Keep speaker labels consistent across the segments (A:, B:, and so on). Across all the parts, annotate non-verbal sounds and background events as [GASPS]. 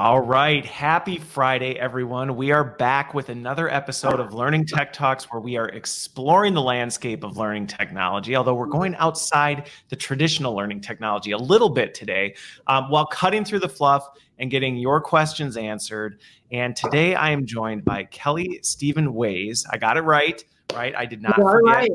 A: All right. Happy Friday, everyone. We are back with another episode of Learning Tech Talks where we are exploring the landscape of learning technology, although we're going outside the traditional learning technology a little bit today um, while cutting through the fluff and getting your questions answered. And today I am joined by Kelly Steven-Waiss. I got it right, right? I did not forget. Right.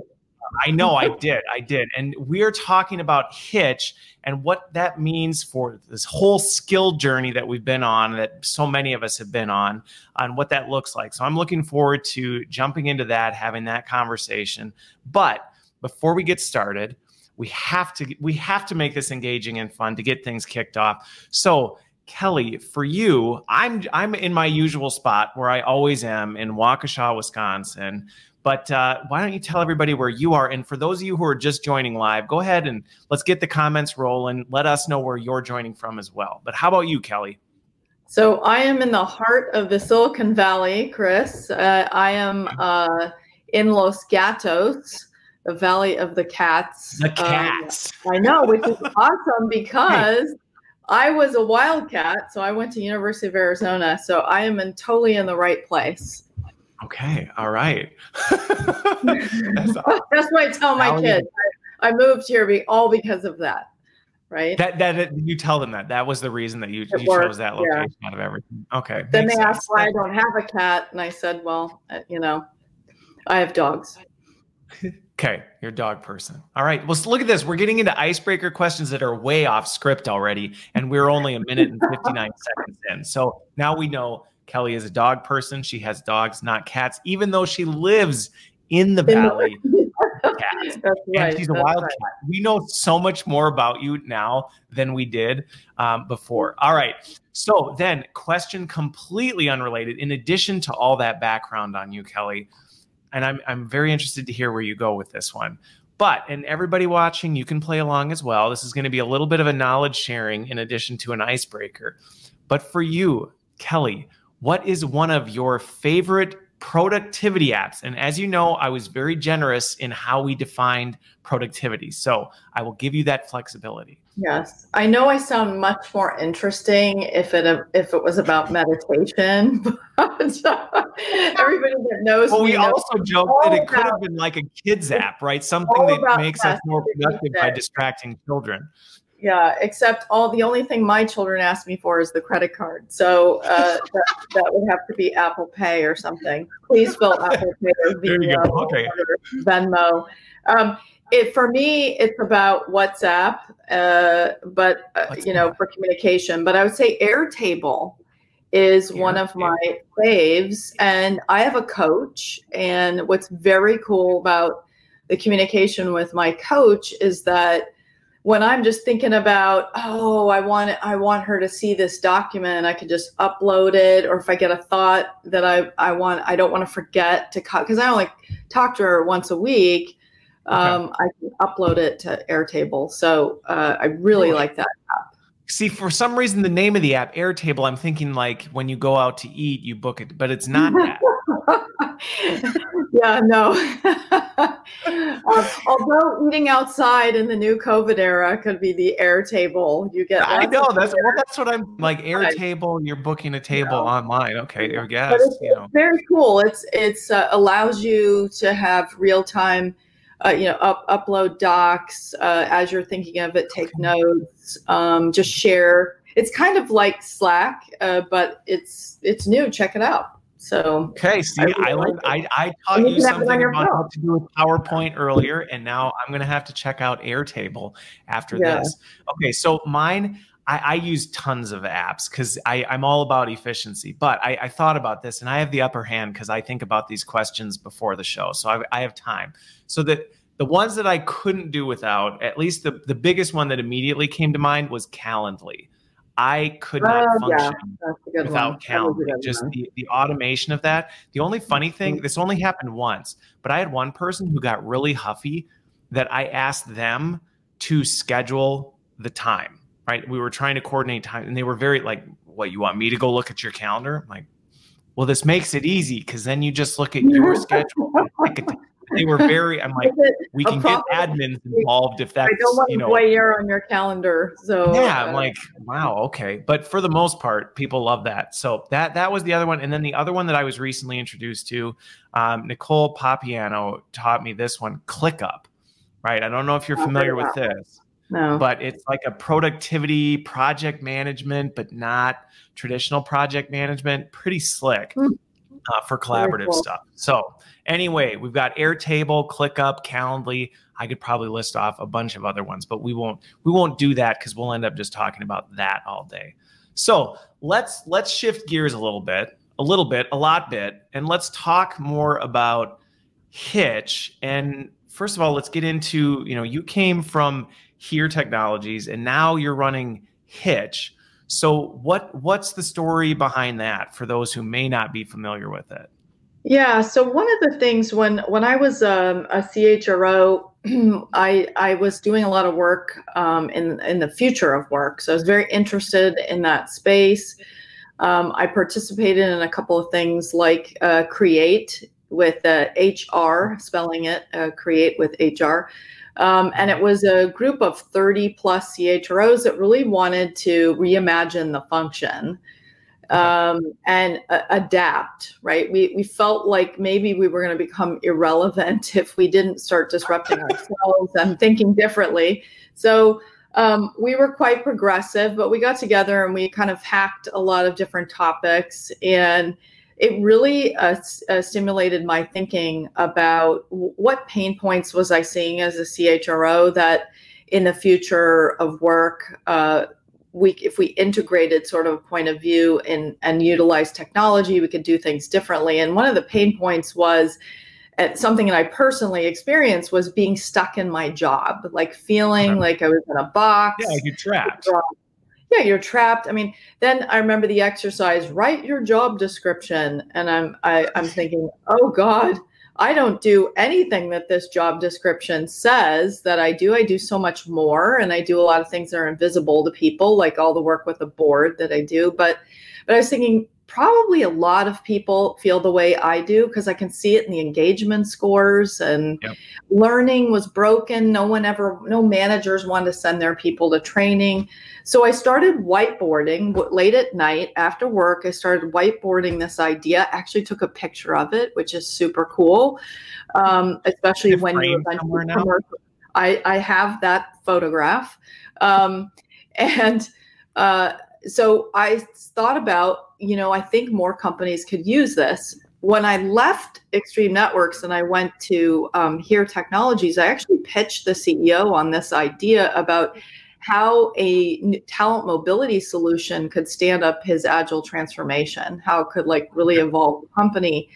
A: I know I did. I did. And we're talking about Hitch and what that means for this whole skill journey that we've been on, that so many of us have been on, on what that looks like. So I'm looking forward to jumping into that, having that conversation. But before we get started, we have to we have to make this engaging and fun to get things kicked off. So Kelly, for you, I'm I'm in my usual spot where I always am in Waukesha, Wisconsin. But uh, why don't you tell everybody where you are? And for those of you who are just joining live, go ahead and let's get the comments rolling. Let us know where you're joining from as well. But how about you, Kelly?
B: So I am in the heart of the Silicon Valley, Chris. Uh, I am uh, in Los Gatos, the Valley of the Cats.
A: The um, cats.
B: Um, I know, which is [LAUGHS] awesome because I was a wildcat, so I went to University of Arizona. So I am in totally in the right place.
A: Okay. All right. [LAUGHS]
B: That's, [LAUGHS] That's what I tell my kids. I, I moved here be, all because of that. Right.
A: That that you tell them that that was the reason that you, you chose that location yeah. out of everything. Okay.
B: Then they sense. asked why I don't have a cat, and I said, well, uh, you know, I have dogs. [LAUGHS]
A: Okay, you're a dog person. All right. Well, so look at this. We're getting into icebreaker questions that are way off script already, and we're only a minute and 59 seconds in. So now we know Kelly is a dog person. She has dogs, not cats, even though she lives in the valley. [LAUGHS] cats. Right. And she's a wild right. cat. We know so much more about you now than we did um, before. All right. So then, question completely unrelated. In addition to all that background on you, Kelly, and I'm I'm very interested to hear where you go with this one. But and everybody watching, you can play along as well. This is going to be a little bit of a knowledge sharing in addition to an icebreaker. But for you, Kelly, what is one of your favorite productivity apps? And as you know, I was very generous in how we defined productivity. So I will give you that flexibility.
B: Yes, I know I sound much more interesting if it if it was about meditation. [LAUGHS] But uh, everybody that knows,
A: well,
B: we
A: also joke that it could have been like a kids app, right? Something that makes us more productive by distracting children.
B: Yeah, except all the only thing my children ask me for is the credit card. So uh, [LAUGHS] that, that, would have to be Apple Pay or something. Please fill Apple Pay [LAUGHS] or Venmo okay. or Venmo. Um, it for me, it's about WhatsApp, uh, but uh, you know, for communication. But I would say Airtable is Airtable. one of my faves, and I have a coach. And what's very cool about the communication with my coach is that when I'm just thinking about, oh, I want it, I want her to see this document, I could just upload it. Or if I get a thought that I, I want, I don't want to forget to cut because I only talk to her once a week. Um. I can upload it to Airtable. So uh, I really like that app.
A: See, for some reason, the name of the app, Airtable, I'm thinking like when you go out to eat, you book it, but it's not that. [LAUGHS]
B: yeah, no. [LAUGHS] uh, although eating outside in the new COVID era could be the Airtable. You get.
A: I know that's well, that's what I'm like. [LAUGHS] Airtable. You're booking a table online. Okay, I guess. It's,
B: you know. very cool. It's it's uh, allows you to have real time. Uh, you know, up, upload docs uh, as you're thinking of it. Take notes. Um, just share. It's kind of like Slack, uh, but it's it's new. Check it out. So
A: okay, see, I, I learned I, I taught you, you something about how to do with PowerPoint earlier, and now I'm gonna have to check out Airtable after yeah. this. Okay, so mine. I, I use tons of apps because I'm all about efficiency. But I, I, thought about this, and I have the upper hand because I think about these questions before the show, so I, I have time. So that the ones that I couldn't do without, at least the the biggest one that immediately came to mind was Calendly. I could not uh, function yeah, without Calendly. Just the, the automation of that. The only funny thing, this only happened once, but I had one person who got really huffy that I asked them to schedule the time, right? We were trying to coordinate time and they were very like, what, you want me to go look at your calendar? I'm like, well, this makes it easy because then you just look at your [LAUGHS] schedule. they were very. I'm like, we can get admins involved if that's. I don't want you know,
B: voyeur on your calendar. So
A: yeah, I'm uh, like, wow, okay. But for the most part, people love that. So that that was the other one, and then the other one that I was recently introduced to, um, Nicole Papiano taught me this one, ClickUp. Right. I don't know if you're familiar with this.
B: No.
A: But it's like a productivity project management, but not traditional project management. Pretty slick. Mm uh, for collaborative cool. stuff. So anyway, we've got Airtable, ClickUp, Calendly. I could probably list off a bunch of other ones, but we won't we won't do that because we'll end up just talking about that all day. So let's let's shift gears a little bit, a little bit, a lot bit, and let's talk more about Hitch. And first of all, let's get into you know you came from Here Technologies, and now you're running Hitch. So what what's the story behind that for those who may not be familiar with it?
B: Yeah, so one of the things when when I was um, a CHRO, [CLEARS THROAT] I I was doing a lot of work um, in in the future of work. So I was very interested in that space. Um, I participated in a couple of things like uh, Create with uh, HR, spelling it uh, Create with HR, um, and it was a group of 30 plus CHROs that really wanted to reimagine the function um, and uh, adapt, right? We, we felt like maybe we were going to become irrelevant [LAUGHS] if we didn't start disrupting ourselves and thinking differently. So um, we were quite progressive, but we got together and we kind of hacked a lot of different topics. And it really uh, uh, stimulated my thinking about what pain points was I seeing as a CHRO that in the future of work, uh, we if we integrated sort of point of view and and utilize technology, we could do things differently. And one of the pain points was at something that I personally experienced was being stuck in my job, like feeling like I was in a box.
A: Yeah, you're trapped [LAUGHS]
B: yeah, you're trapped. I mean, then I remember the exercise, write your job description. And I'm I, I'm thinking, oh God, I don't do anything that this job description says that I do. I do so much more and I do a lot of things that are invisible to people, like all the work with the board that I do. But but I was thinking, probably a lot of people feel the way I do because I can see it in the engagement scores and yep. learning was broken. No one ever, no managers wanted to send their people to training. So I started whiteboarding late at night after work. I started whiteboarding this idea, actually took a picture of it, which is super cool, um, especially when you're I, I have that photograph. Um, [LAUGHS] and uh, so I thought about you know, I think more companies could use this. When I left Extreme Networks and I went to um, Here Technologies, I actually pitched the CEO on this idea about how a talent mobility solution could stand up his agile transformation, how it could like really evolve the company.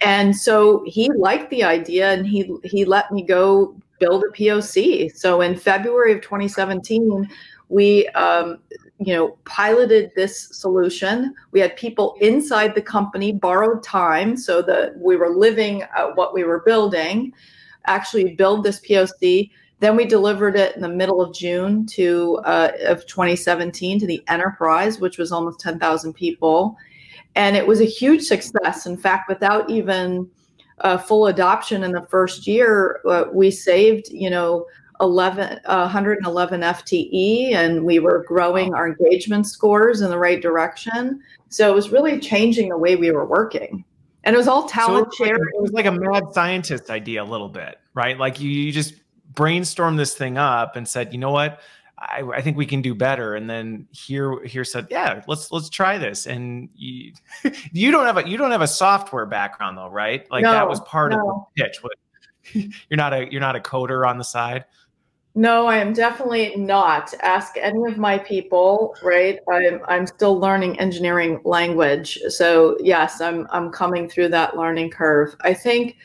B: And so he liked the idea and he he let me go build a POC. So in February of 2017, we um, you know piloted this solution. We had people inside the company borrowed time so that we were living what we were building actually build this poc then we delivered it in the middle of june to uh, of 2017 to the enterprise which was almost 10000 people. And it was a huge success. In fact without even uh, full adoption in the first year uh, we saved you know 11, uh, 111 FTE, and we were growing our engagement scores in the right direction. So it was really changing the way we were working. And it was all talent so share.
A: Like it was like a mad scientist idea, a little bit, right? Like you, you just brainstormed this thing up and said, you know what? I, I, think we can do better. And then here, here said, yeah, let's let's try this. And you, [LAUGHS] you don't have a you don't have a software background though, right? Like no, that was part no. of the pitch. [LAUGHS] You're not a you're not a coder on the side.
B: No, I am definitely not. Ask any of my people, right? I'm I'm still learning engineering language. So yes, I'm I'm coming through that learning curve. I think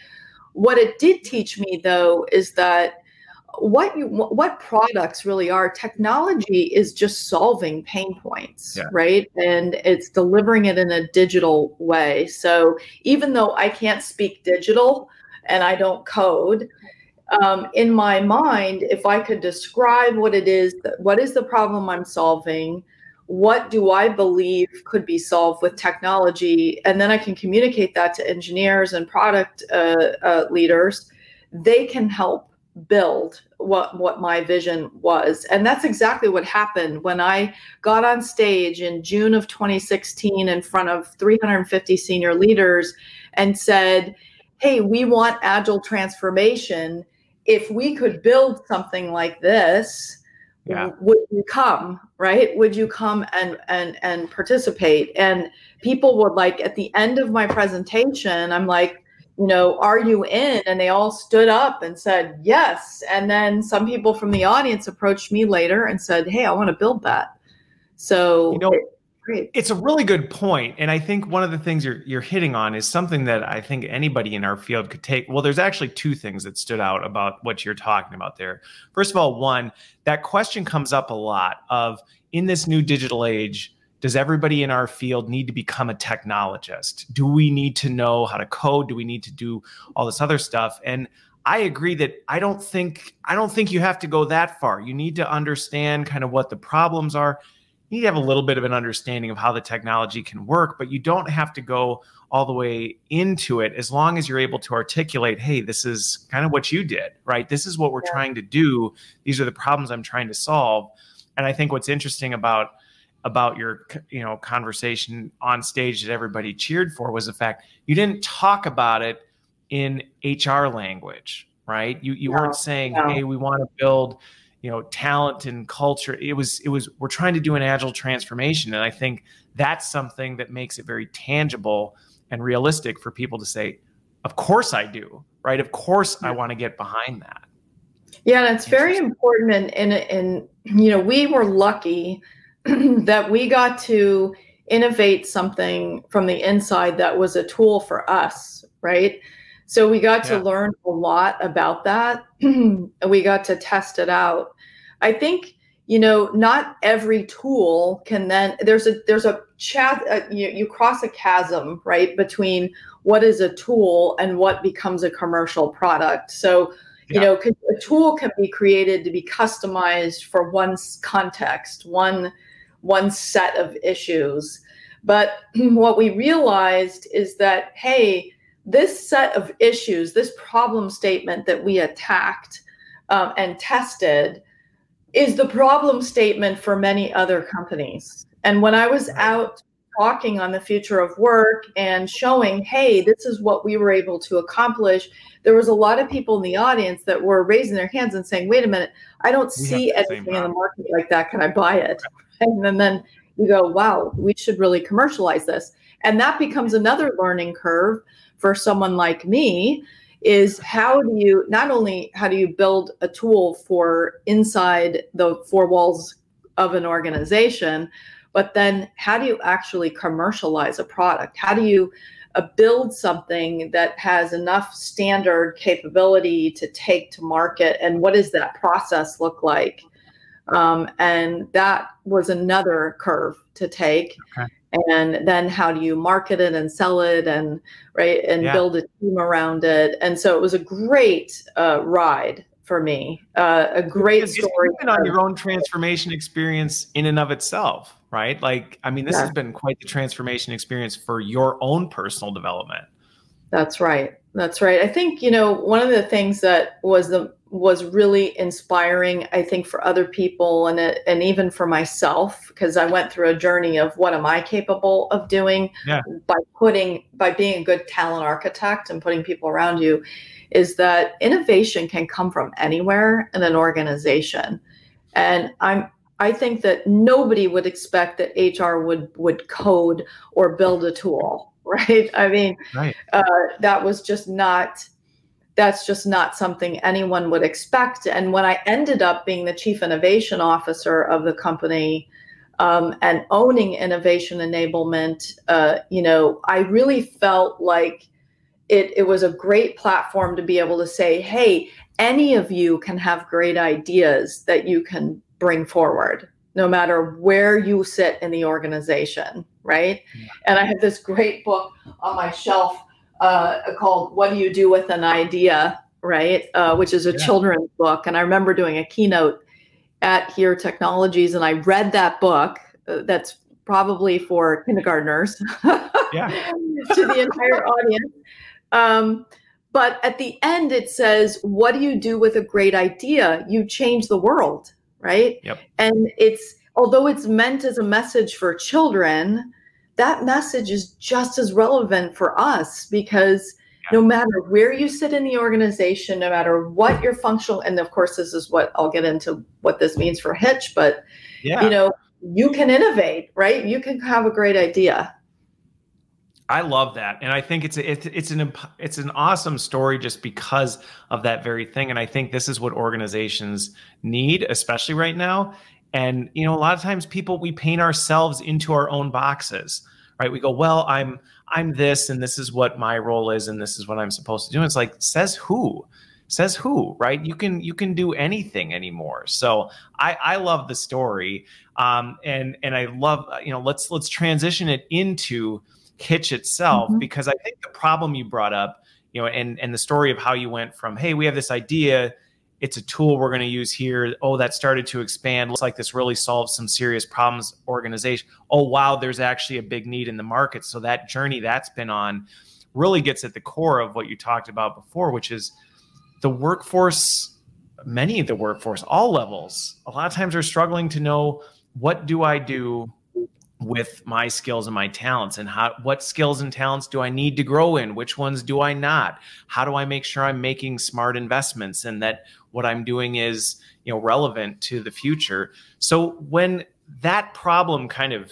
B: what it did teach me though is that what you what products really are technology is just solving pain points yeah. right and it's delivering it in a digital way so even though i can't speak digital and i don't code um, in my mind, if I could describe what it is, what is the problem I'm solving, what do I believe could be solved with technology, and then I can communicate that to engineers and product uh, uh, leaders. they can help build what what my vision was. And that's exactly what happened. When i got on stage in june of 2016 in front of 350 senior leaders and said hey we want agile transformation if we could build something like this yeah. would you come right? Would you come and and and participate? And people would like at the end of my presentation i'm like you know are you in? And they all stood up and said yes. And then some people from the audience approached me later and said hey i want to build that. So
A: you know Great. It's a really good point, and I think one of the things you're you're hitting on is something that I think anybody in our field could take. Well, there's actually two things that stood out about what you're talking about there. First of all, one that question comes up a lot of in this new digital age, does everybody in our field need to become a technologist? Do we need to know how to code? Do we need to do all this other stuff? And I agree that I don't think I don't think you have to go that far. You need to understand kind of what the problems are you need to have a little bit of an understanding of how the technology can work, but you don't have to go all the way into it as long as you're able to articulate, hey, this is kind of what you did, right? This is what we're yeah. trying to do. These are the problems I'm trying to solve. And I think what's interesting about about your you know conversation on stage that everybody cheered for was the fact you didn't talk about it in HR language, right? You you no, weren't saying, no. hey, we want to build you know talent and culture. It was it was we're trying to do an agile transformation. And i think that's something that makes it very tangible and realistic for people to say of course i do right? Of course i want to get behind that.
B: Yeah and it's very important. And and, and you know we were lucky [CLEARS THROAT] that we got to innovate something from the inside that was a tool for us right so we got yeah. to learn a lot about that and [CLEARS THROAT] we got to test it out. I think you know not every tool can then there's a there's a chat uh, you, you cross a chasm right between what is a tool and what becomes a commercial product so you know a tool can be created to be customized for one context one one set of issues but [CLEARS THROAT] what we realized is that hey this set of issues, this problem statement that we attacked um, and tested, is the problem statement for many other companies. And when I was out talking on the future of work and showing, hey, this is what we were able to accomplish, there was a lot of people in the audience that were raising their hands and saying, wait a minute, I don't we see anything in the market like that. Can I buy it? And then, then you go, wow, we should really commercialize this. And that becomes another learning curve for someone like me is how do you not only how do you build a tool for inside the four walls of an organization but then how do you actually commercialize a product? How do you uh, build something that has enough standard capability to take to market? And what does that process look like? Um, and that was another curve to take. Okay and then how do you market it and sell it and right and yeah. build a team around it. And so it was a great uh, ride for me uh, a great story.
A: it's on your own transformation experience in and of itself right? Like i mean this yeah. has been quite the transformation experience for your own personal development.
B: That's right. That's right. I think you know one of the things that was the was really inspiring i think for other people and it, and even for myself because i went through a journey of what am i capable of doing yeah. by putting by being a good talent architect and putting people around you is that innovation can come from anywhere in an organization and i'm i think that nobody would expect that hr would would code or build a tool [LAUGHS] right i mean right. Uh, that was just not that's just not something anyone would expect. And when I ended up being the chief innovation officer of the company um, and owning innovation enablement, uh, you know, I really felt like it, it was a great platform to be able to say, hey, any of you can have great ideas that you can bring forward no matter where you sit in the organization, right? Yeah. And I have this great book on my shelf uh, called "What Do You Do with an Idea," right? Uh, which is a yeah. children's book, and I remember doing a keynote at Here Technologies, and I read that book. Uh, that's probably for kindergartners [LAUGHS] yeah. to the entire audience. Um, but at the end, it says, What do you do with a great idea? You change the world, right?
A: Yep.
B: And it's, although it's meant as a message for children, that message is just as relevant for us because no matter where you sit in the organization, no matter what your functional, and of course, this is what I'll get into what this means for Hitch, but yeah. you know, you can innovate, right? You can have a great idea.
A: I love that, and I think it's a, it's it's an it's an awesome story just because of that very thing. And I think this is what organizations need, especially right now. And you know, a lot of times people we paint ourselves into our own boxes, right? We go, well, I'm I'm this, and this is what my role is, and this is what I'm supposed to do. And it's like says who says who right you can you can do anything anymore so i i love the story um and and i love you know let's let's transition it into Hitch itself, mm-hmm. because I think the problem you brought up, you know, and and the story of how you went from, hey, we have this idea, it's a tool we're going to use here. Oh, that started to expand. Looks like this really solves some serious problems. Organization. Oh, wow, there's actually a big need in the market. So that journey that's been on really gets at the core of what you talked about before, which is the workforce. Many of the workforce, all levels, a lot of times are struggling to know what do I do with my skills and my talents and how what skills and talents do I need to grow in which ones do I not how do I make sure I'm making smart investments and that what I'm doing is you know relevant to the future. So when that problem kind of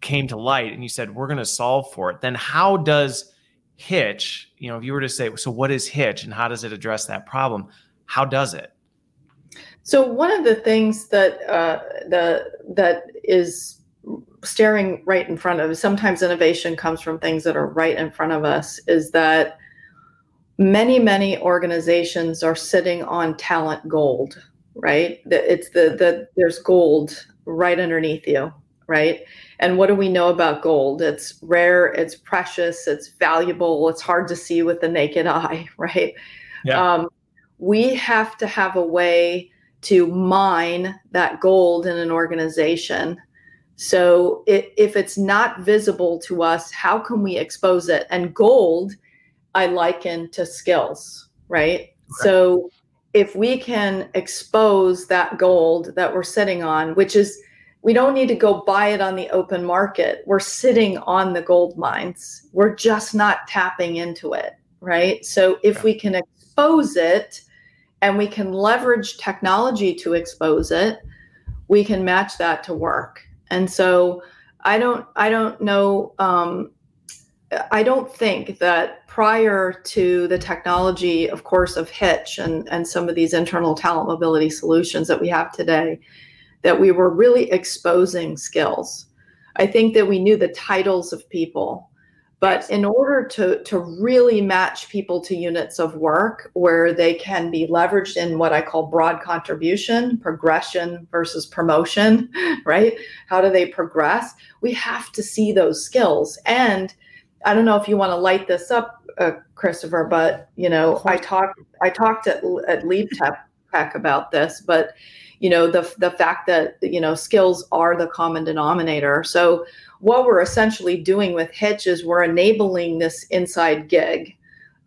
A: came to light and you said we're going to solve for it then how does hitch you know if you were to say so what is hitch and how does it address that problem? How does it?
B: So one of the things that uh, the that is staring right in front of us, sometimes innovation comes from things that are right in front of us, is that many, many organizations are sitting on talent gold, right? It's the, the there's gold right underneath you, right? And what do we know about gold? It's rare, it's precious, it's valuable, it's hard to see with the naked [LAUGHS] eye, right? Yeah. Um, we have to have a way to mine that gold in an organization so it, if it's not visible to us, how can we expose it? And gold, I liken to skills, right? Okay. So if we can expose that gold that we're sitting on, which is we don't need to go buy it on the open market. We're sitting on the gold mines. We're just not tapping into it, right? So if yeah. we can expose it and we can leverage technology to expose it, we can match that to work. And so I don't I don't know um, I don't think that prior to the technology, of course, of Hitch and, and some of these internal talent mobility solutions that we have today, that we were really exposing skills. I think that we knew the titles of people but in order to, to really match people to units of work where they can be leveraged in what I call broad contribution, progression versus promotion, [LAUGHS] right? How do they progress? We have to see those skills. And I don't know if you want to light this up, uh, Christopher, but you know, I talked I talked at at Leap Tech about this, but you know the the fact that you know skills are the common denominator. So what we're essentially doing with Hitch is we're enabling this inside gig.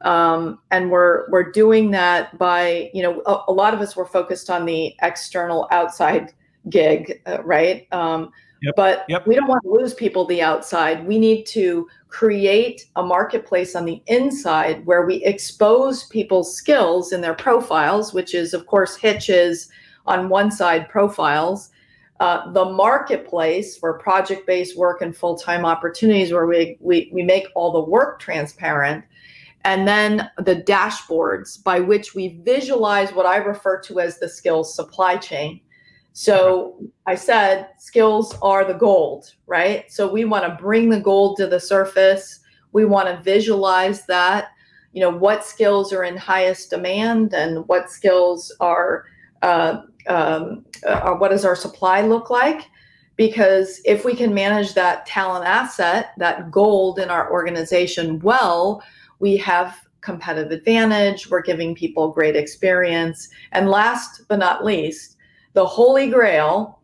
B: Um, and we're we're doing that by you know a, a, lot of us were focused on the external outside gig uh, right um, yep. but yep. we don't want to lose people the outside we need to create a marketplace on the inside where we expose people's skills in their profiles which is of course hitches on one side profiles uh, the marketplace for project-based work and full-time opportunities where we, we, we make all the work transparent and then the dashboards by which we visualize what i refer to as the skills supply chain so i said skills are the gold right so we want to bring the gold to the surface we want to visualize that you know what skills are in highest demand and what skills are uh, um, uh, what does our supply look like? Because if we can manage that talent asset, that gold in our organization well, we have competitive advantage. We're giving people great experience. And last but not least, the holy grail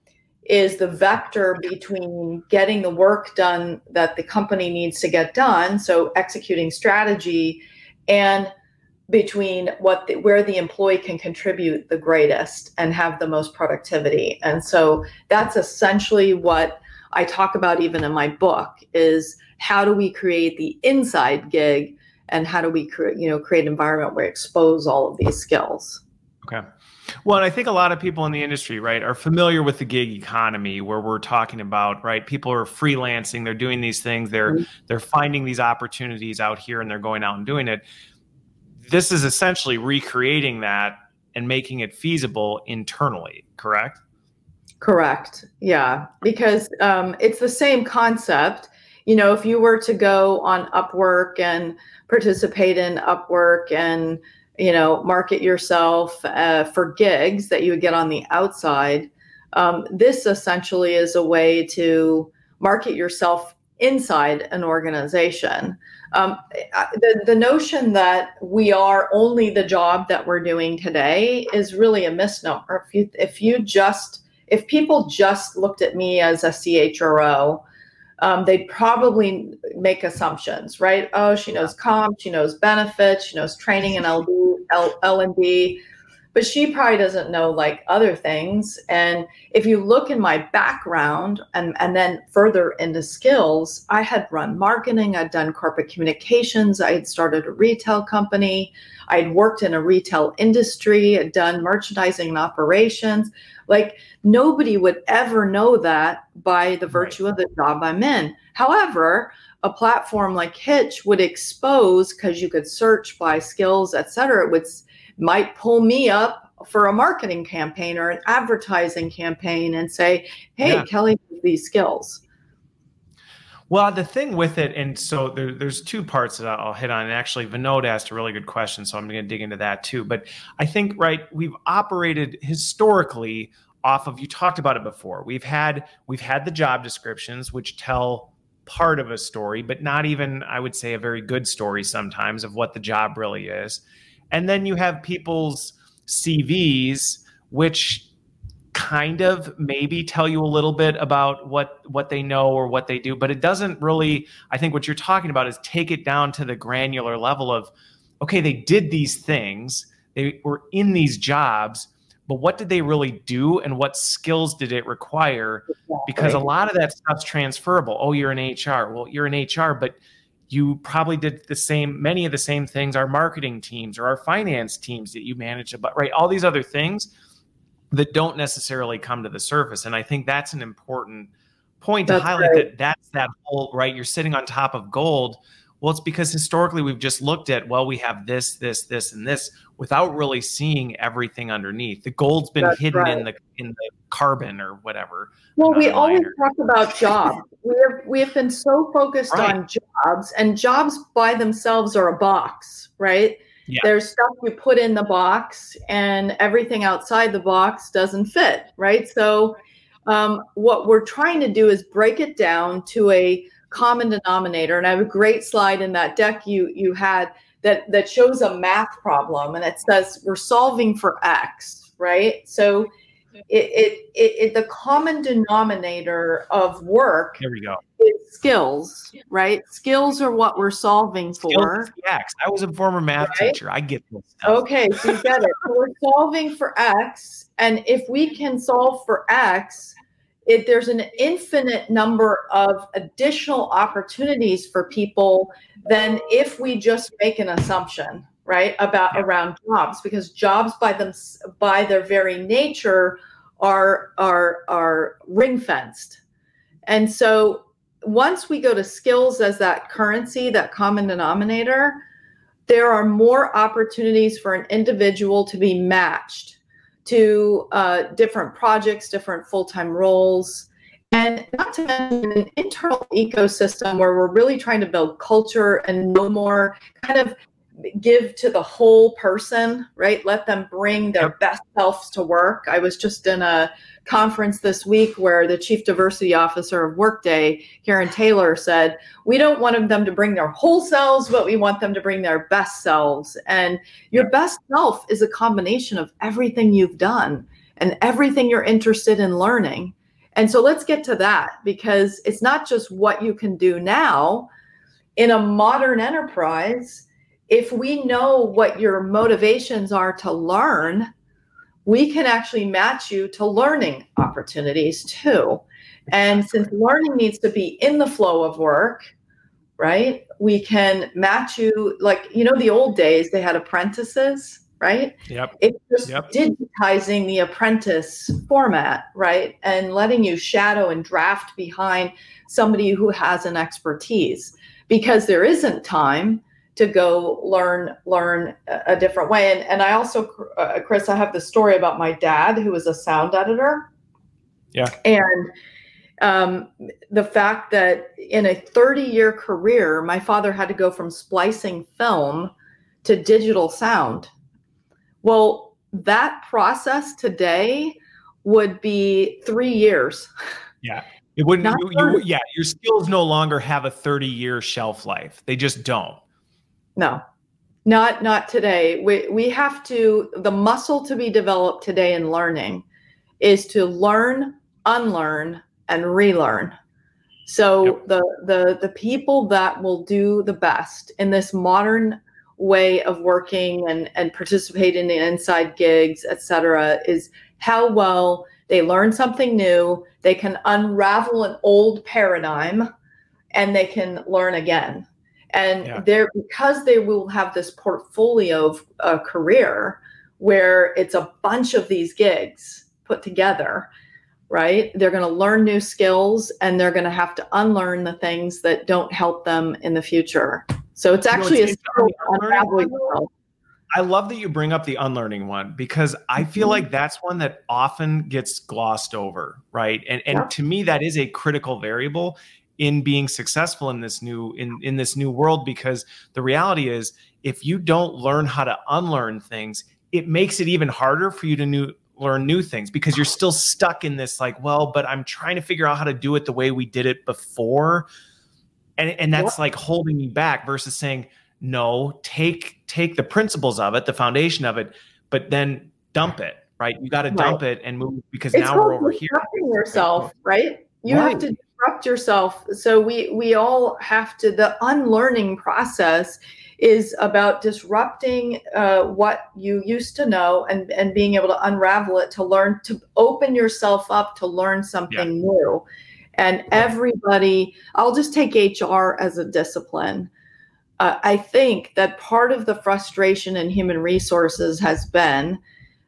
B: is the vector between getting the work done that the company needs to get done, so executing strategy, and between what the, where the employee can contribute the greatest and have the most productivity. And so that's essentially what I talk about even in my book is how do we create the inside gig and how do we create you know create an environment where we expose all of these skills.
A: Okay. Well, and I think a lot of people in the industry, right, are familiar with the gig economy where we're talking about, right, people are freelancing, they're doing these things, they're mm-hmm. they're finding these opportunities out here and they're going out and doing it this is essentially recreating that and making it feasible internally, correct?
B: Correct. Yeah, because um, it's the same concept. You know, if you were to go on Upwork and participate in Upwork and you know market yourself uh, for gigs that you would get on the outside, um, this essentially is a way to market yourself inside an organization. Um, the, the notion that we are only the job that we're doing today is really a misnomer. If you, if you just, if people just looked at me as a CHRO, um, they'd probably make assumptions, right? Oh, she knows comp, she knows benefits, she knows training and LD, L, L&D but she probably doesn't know like other things. And if you look in my background and, and then further into skills i had run marketing i'd done corporate communications i had started a retail company i'd worked in a retail industry I'd done merchandising and operations like nobody would ever know that by the virtue right. of the job i'm in however a platform like hitch would expose because you could search by skills et cetera it would might pull me up for a marketing campaign or an advertising campaign and say, hey, yeah. Kelly, these skills.
A: Well, the thing with it, and so there, there's two parts that I'll hit on. And actually, Vinod asked a really good question, so I'm going to dig into that too. But I think, right, we've operated historically off of you talked about it before. We've had we've had the job descriptions which tell part of a story, but not even I would say a very good story sometimes of what the job really is. And then you have people's CVs, which kind of maybe tell you a little bit about what what they know or what they do but it doesn't really i think what you're talking about is take it down to the granular level of okay they did these things they were in these jobs but what did they really do and what skills did it require? Because a lot of that stuff's transferable. Oh you're in hr well you're in hr but you probably did the same many of the same things our marketing teams or our finance teams that you manage about right all these other things that don't necessarily come to the surface and i think that's an important point to highlight right. that that's that whole right you're sitting on top of gold well it's because historically we've just looked at well we have this this this and this without really seeing everything underneath the gold's been that's hidden right. in the in the carbon or whatever
B: well we always talk about jobs we have we have been so focused right. on jobs and jobs by themselves are a box right yeah. there's stuff you put in the box and everything outside the box doesn't fit right so um, what we're trying to do is break it down to a common denominator and i have a great slide in that deck you you had that that shows a math problem and it says we're solving for x right so it, it, it, the common denominator of work
A: here we go.
B: is skills right? Skills are what we're solving for.
A: x. I was a former math right? teacher. I get this
B: stuff. okay so you get it. So we're solving for x and if we can solve for x it, there's an infinite number of additional opportunities for people than if we just make an assumption right about around jobs because jobs by them by their very nature are are are ring fenced and so once we go to skills as that currency that common denominator there are more opportunities for an individual to be matched to uh, different projects different full-time roles. And not to mention an internal ecosystem where we're really trying to build culture and no more kind of give to the whole person, right? Let them bring their best selves to work. I was just in a conference this week where the chief diversity officer of Workday, Carin Taylor, said, We don't want them to bring their whole selves, but we want them to bring their best selves. And your best self is a combination of everything you've done and everything you're interested in learning. And so let's get to that because it's not just what you can do now in a modern enterprise if we know what your motivations are to learn, we can actually match you to learning opportunities too. And since learning needs to be in the flow of work, right? We can match you like you know the old days they had apprentices, right?
A: Yep.
B: It's just yep. digitizing the apprentice format, right? And letting you shadow and draft behind somebody who has an expertise because there isn't time to go learn learn a different way and and I also uh, Chris I have the story about my dad who was a sound editor
A: yeah
B: and um, the fact that in a 30 year career, my father had to go from splicing film to digital sound. Well, that process today would be three years.
A: Yeah. It wouldn't, you, you, yeah, your skills no longer have a 30 year shelf life. They just don't.
B: No, not, not today. We, we have to, the muscle to be developed today in learning is to learn, unlearn, and relearn. So yep. the the the people that will do the best in this modern way of working and and participate in the inside gigs, etc., is how well they learn something new, they can unravel an old paradigm, and they can learn again. And yeah. they're because they will have this portfolio of a career where it's a bunch of these gigs put together right? They're going to learn new skills and they're going to have to unlearn the things that don't help them in the future. So it's actually you know,
A: I love that you bring up the unlearning one because I feel mm-hmm. like that's one that often gets glossed over, right? And and yeah. to me that is a critical variable in being successful in this new in in this new world because the reality is if you don't learn how to unlearn things, it makes it even harder for you to new learn new things because you're still stuck in this like well but i'm trying to figure out how to do it the way we did it before. And and that's like holding me back versus saying no take take the principles of it the foundation of it but then dump it right? You got to dump right. it and move because it's now we're over here.
B: yourself right? You right. have to disrupt yourself. So we we all have to the unlearning process is about disrupting uh, what you used to know and, and being able to unravel it to learn to open yourself up to learn something yeah. new. And everybody i'll just take hr as a discipline. Uh, i think that part of the frustration in human resources has been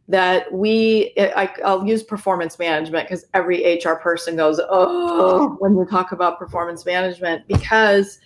B: that we I, will use performance management because every hr person goes oh [GASPS] when you talk about performance management because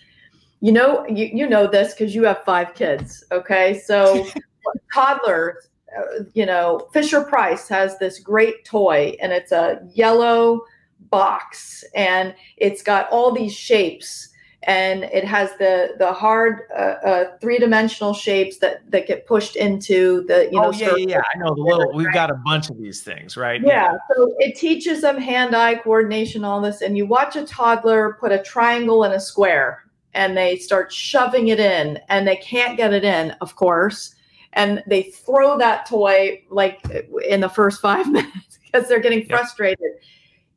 B: you know you, you know this because you have five kids okay? So [LAUGHS] toddlers uh, you know Fisher-Price has this great toy and it's a yellow box and it's got all these shapes and it has the the hard uh, uh, three dimensional shapes that that get pushed into the you know.
A: Oh yeah, yeah, yeah, I know the little. We've got a bunch of these things, right?
B: Yeah, yeah. So it teaches them hand-eye coordination, all this, and you watch a toddler put a triangle in a square, and they start shoving it in and they can't get it in, of course. And they throw that toy like in the first five [LAUGHS] minutes because they're getting frustrated. Yep.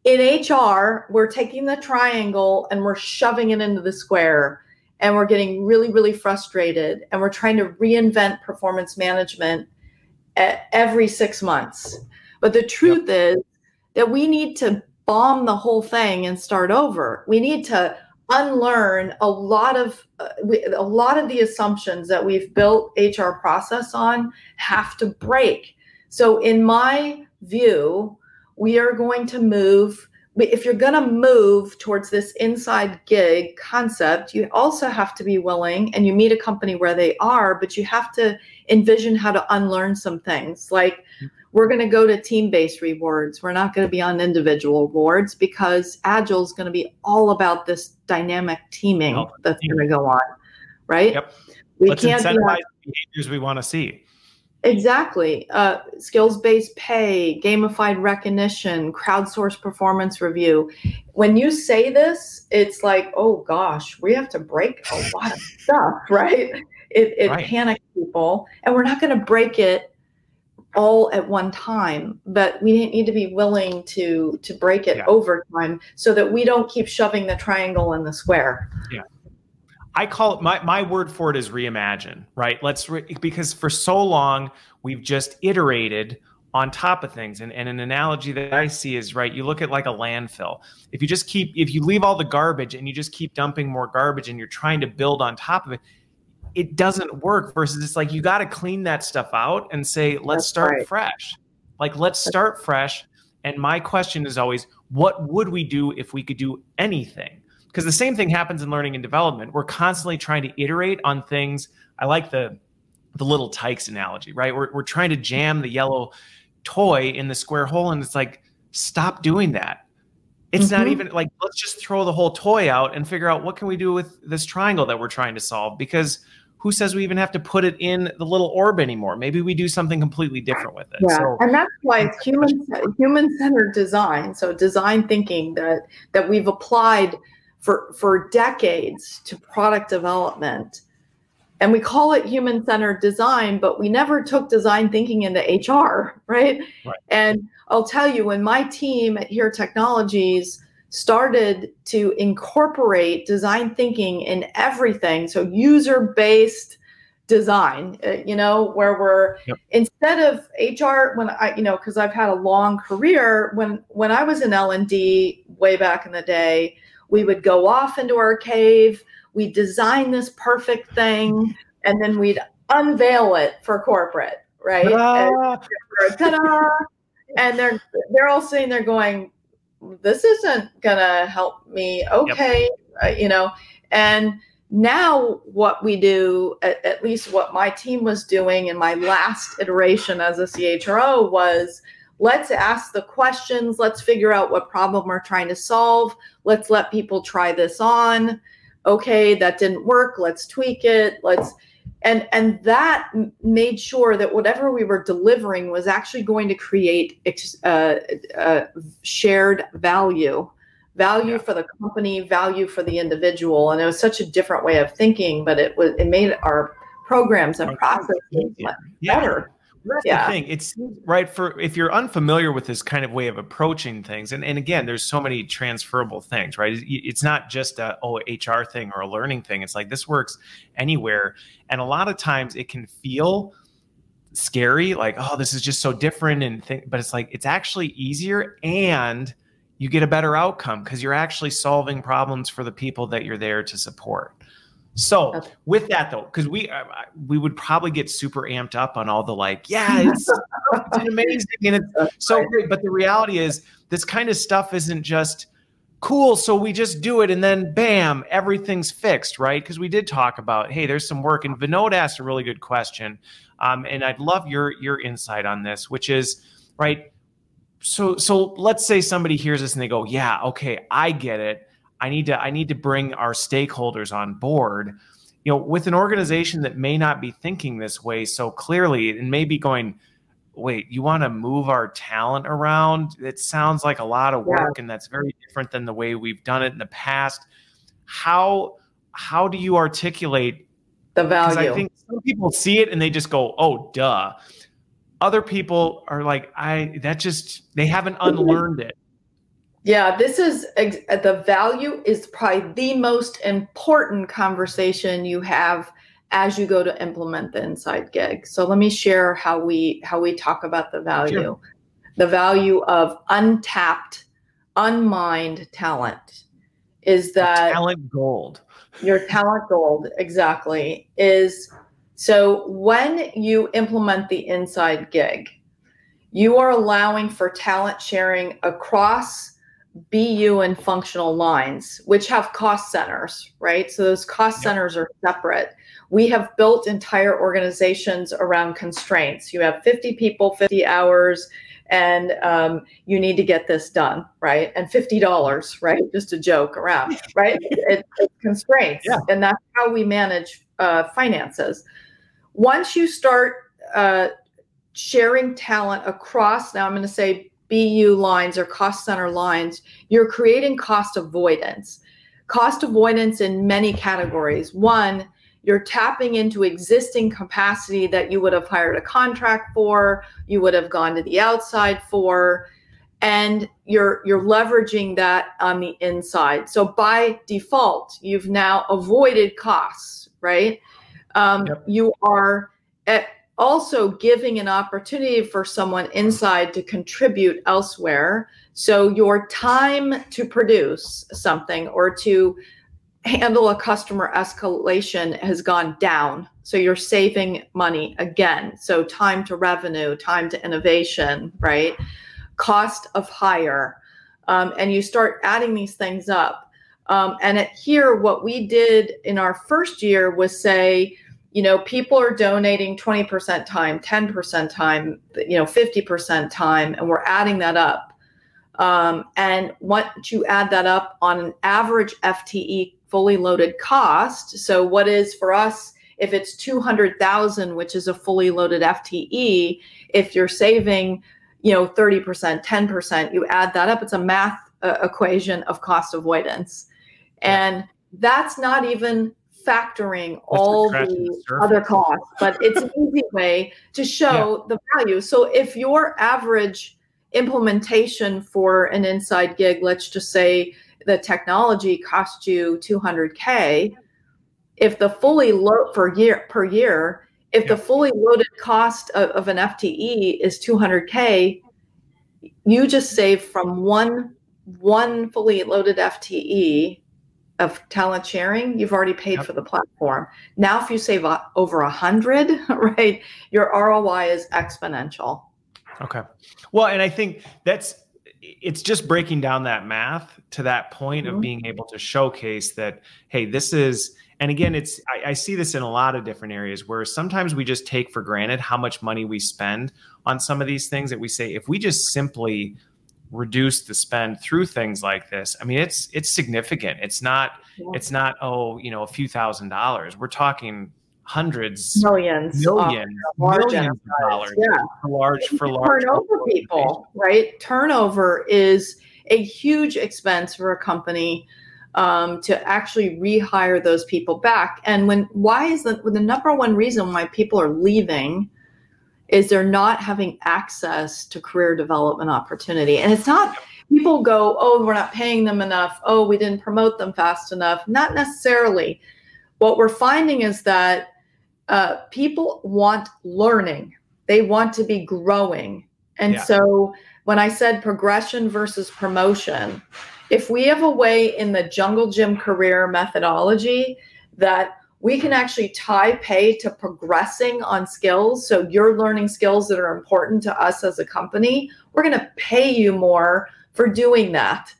B: In HR, we're taking the triangle and we're shoving it into the square and we're getting really, really frustrated. And we're trying to reinvent performance management every six months. But the truth yep. is that we need to bomb the whole thing and start over. We need to unlearn a lot of uh, we, a lot of the assumptions that we've built HR process on have to break. So in my view, we are going to move if you're going to move towards this inside gig concept, you also have to be willing and you meet a company where they are, but you have to envision how to unlearn some things. Like mm-hmm. we're going to go to team based rewards. We're not going to be on individual rewards because Agile is going to be all about this dynamic teaming oh, that's going to go on, right?
A: Yep. We Let's can't incentivize the behaviors we want to see.
B: Exactly. Uh, skills based pay, gamified recognition, crowdsourced performance review. When you say this, it's like, oh gosh, we have to break a [LAUGHS] lot of stuff, right? It, it right. panics people. And we're not going to break it all at one time but we need to be willing to to break it yeah. over time so that we don't keep shoving the triangle in the square
A: yeah I call it my my word for it is reimagine, right? Let's re, because for so long we've just iterated on top of things. And, and an analogy that I see is right, you look at like a landfill. If you just keep if you leave all the garbage and you just keep dumping more garbage and you're trying to build on top of it, it doesn't work versus it's like you got to clean that stuff out and say, let's That's start right. fresh. Like let's start fresh. And my question is always, what would we do if we could do anything? Because the same thing happens in learning and development. We're constantly trying to iterate on things. I like the the Little Tikes analogy, right? We're we're trying to jam the yellow toy in the square hole, and it's like stop doing that. It's mm-hmm. not even like let's just throw the whole toy out and figure out what can we do with this triangle that we're trying to solve because who says we even have to put it in the little orb anymore? Maybe we do something completely different with it.
B: Yeah, so, and that's why it's human human centered design. So design thinking that that we've applied for, for decades to product development. And we call it human centered design, but we never took design thinking into HR, right? right? And I'll tell you, when my team at Here Technologies started to incorporate design thinking in everything, so user based design uh, you know where we're yep. instead of hr when i you know because i've had a long career when when i was in l&d way back in the day we would go off into our cave, we'd design this perfect thing, and then we'd unveil it for corporate, right? Ta-da! And, ta-da! and they're they're all sitting there going, "This isn't gonna help me." Okay, yep. uh, you know, and now what we do at, at, least what my team was doing in my last iteration as a chro was let's ask the questions. Let's figure out what problem we're trying to solve. Let's let people try this on. Okay that didn't work. Let's tweak it. Let's and and that made sure that whatever we were delivering was actually going to create uh, uh, shared value. Value yeah. for the company value for the individual. And it was such a different way of thinking but it was it made our programs and processes yeah. better
A: that's yeah. the thing. It's right for if you're unfamiliar with this kind of way of approaching things, and, and again, there's so many transferable things, right? It's not just a oh HR thing or a learning thing. It's like this works anywhere, and a lot of times it can feel scary, like oh this is just so different, and th- but it's like it's actually easier and you get a better outcome because you're actually solving problems for the people that you're there to support. So okay. with that though, because we uh, we would probably get super amped up on all the like, yeah, it's, [LAUGHS] it's amazing and it's so great. But the reality is, this kind of stuff isn't just cool. So we just do it and then bam, everything's fixed, right? Because we did talk about, hey, there's some work. And Vinod asked a really good question, um, and I'd love your your insight on this, which is right. So so let's say somebody hears this and they go, yeah, okay, I get it I need to I need to bring our stakeholders on board. You know, with an organization that may not be thinking this way so clearly and maybe going, wait, you want to move our talent around? It sounds like a lot of work yeah. and that's very different than the way we've done it in the past. How how do you articulate
B: the value?
A: I think some people see it and they just go, "Oh, duh." Other people are like, "I that just they haven't [LAUGHS] unlearned it."
B: Yeah, this is the value is probably the most important conversation you have as you go to implement the inside gig. So let me share how we how we talk about the value. Sure. The value of untapped, unmined talent is that
A: talent gold. [LAUGHS]
B: Your talent gold exactly is so when you implement the inside gig, you are allowing for talent sharing across BU and functional lines, which have cost centers, right? So those cost centers are separate. We have built entire organizations around constraints. You have 50 people, 50 hours, and um, you need to get this done, right? And $50, right? Just a joke around, [LAUGHS] right? it, it's constraints. Yeah. And that's how we manage uh, finances. Once you start uh, sharing talent across, now I'm going to say BU lines or cost center lines, you're creating cost avoidance. Cost avoidance in many categories. One, you're tapping into existing capacity that you would have hired a contract for, you would have gone to the outside for. and you're you're leveraging that on the inside so by default you've now avoided costs right um, yep. you are at, also giving an opportunity for someone inside to contribute elsewhere. So your time to produce something or to handle a customer escalation has gone down. So you're saving money again. So time to revenue time to innovation right? Cost of hire, um, and you start adding these things up. Um, and at here, what we did in our first year was say, you know, people are donating 20% time, 10% time, you know, 50% time, and we're adding that up. Um, and once you add that up on an average FTE fully loaded cost, so what is for us, if it's 200,000, which is a fully loaded FTE, if you're saving you know 30% 10% you add that up it's a math uh, equation of cost avoidance and that's not even factoring all the, the other costs but it's an easy [LAUGHS] way to show yeah. the value so if your average implementation for an inside gig let's just say the technology cost you 200k if the fully load per year per year if yeah. the fully loaded cost of, of an FTE is 200K, you just save from one one fully loaded FTE of talent sharing, you've already paid yep. for the platform. Now, if you save over a hundred, [LAUGHS] right, your ROI is exponential.
A: Okay. Well, and I think that's it's just breaking down that math to that point mm-hmm. of being able to showcase that, hey, this is and again it's I, I, see this in a lot of different areas where sometimes we just take for granted how much money we spend on some of these things that we say if we just simply reduce the spend through things like this i mean it's it's significant it's not yeah. it's not oh you know a few thousand dollars we're talking hundreds
B: millions
A: millions millions of dollars yeah. for large for large
B: turnover people right turnover is a huge expense for a company um, to actually rehire those people back. And when why is the the number one reason why people are leaving is they're not having access to career development opportunity. And it's not people go, oh, we're not paying them enough. Oh, we didn't promote them fast enough. Not necessarily. What we're finding is that uh, people want learning. They want to be growing. And yeah. so when I said progression versus promotion, if we have a way in the jungle gym career methodology that we can actually tie pay to progressing on skills so you're learning skills that are important to us as a company we're going to pay you more for doing that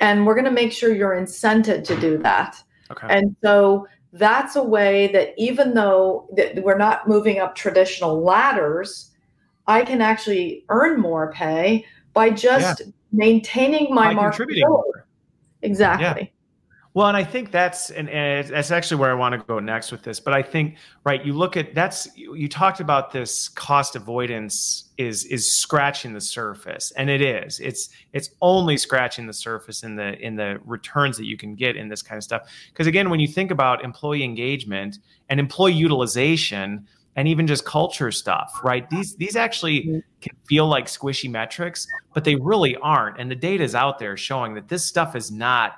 B: and we're going to make sure you're incented to do that okay. and so that's a way that even though that we're not moving up traditional ladders i can actually earn more pay by just yeah maintaining my
A: market.
B: Exactly. Yeah.
A: Well, and I think that's and, and that's actually where I want to go next with this. But I think right, you look at that's you, you talked about this cost avoidance is is scratching the surface, and it is. It's it's only scratching the surface in the in the returns that you can get in this kind of stuff. Because again, when you think about employee engagement and employee utilization, and even just culture stuff, right? These these actually mm-hmm. can feel like squishy metrics, but they really aren't. And the data is out there showing that this stuff is not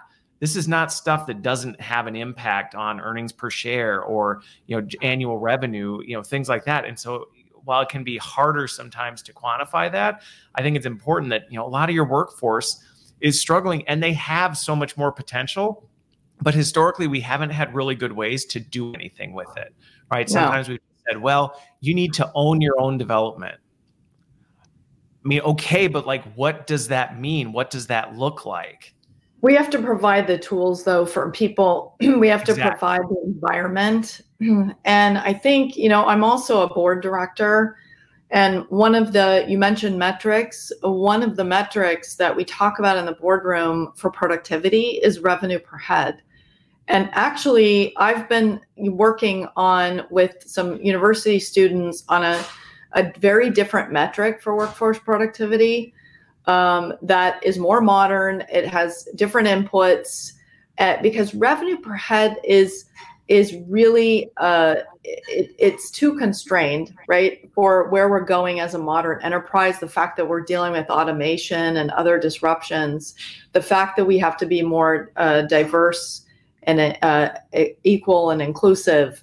A: this is not stuff that doesn't have an impact on earnings per share or you know annual revenue, you know things like that. And so while it can be harder sometimes to quantify that, I think it's important that you know a lot of your workforce is struggling and they have so much more potential but historically we haven't had really good ways to do anything with it right sometimes no. we said, well, you need to own your own development. I mean, okay, but like, what does that mean? What does that look like?
B: We have to provide the tools, though, for people. [CLEARS THROAT] we have to exactly. provide the environment. [CLEARS THROAT] And I think, you know, I'm also a board director. And one of the, you mentioned metrics, one of the metrics that we talk about in the boardroom for productivity is revenue per head. And actually, I've been working on with some university students on a, a very different metric for workforce productivity um, that is more modern. It has different inputs uh, because revenue per head is is really uh, it, it's too constrained, right, for where we're going as a modern enterprise. The fact that we're dealing with automation and other disruptions, the fact that we have to be more uh, diverse and uh, equal and inclusive,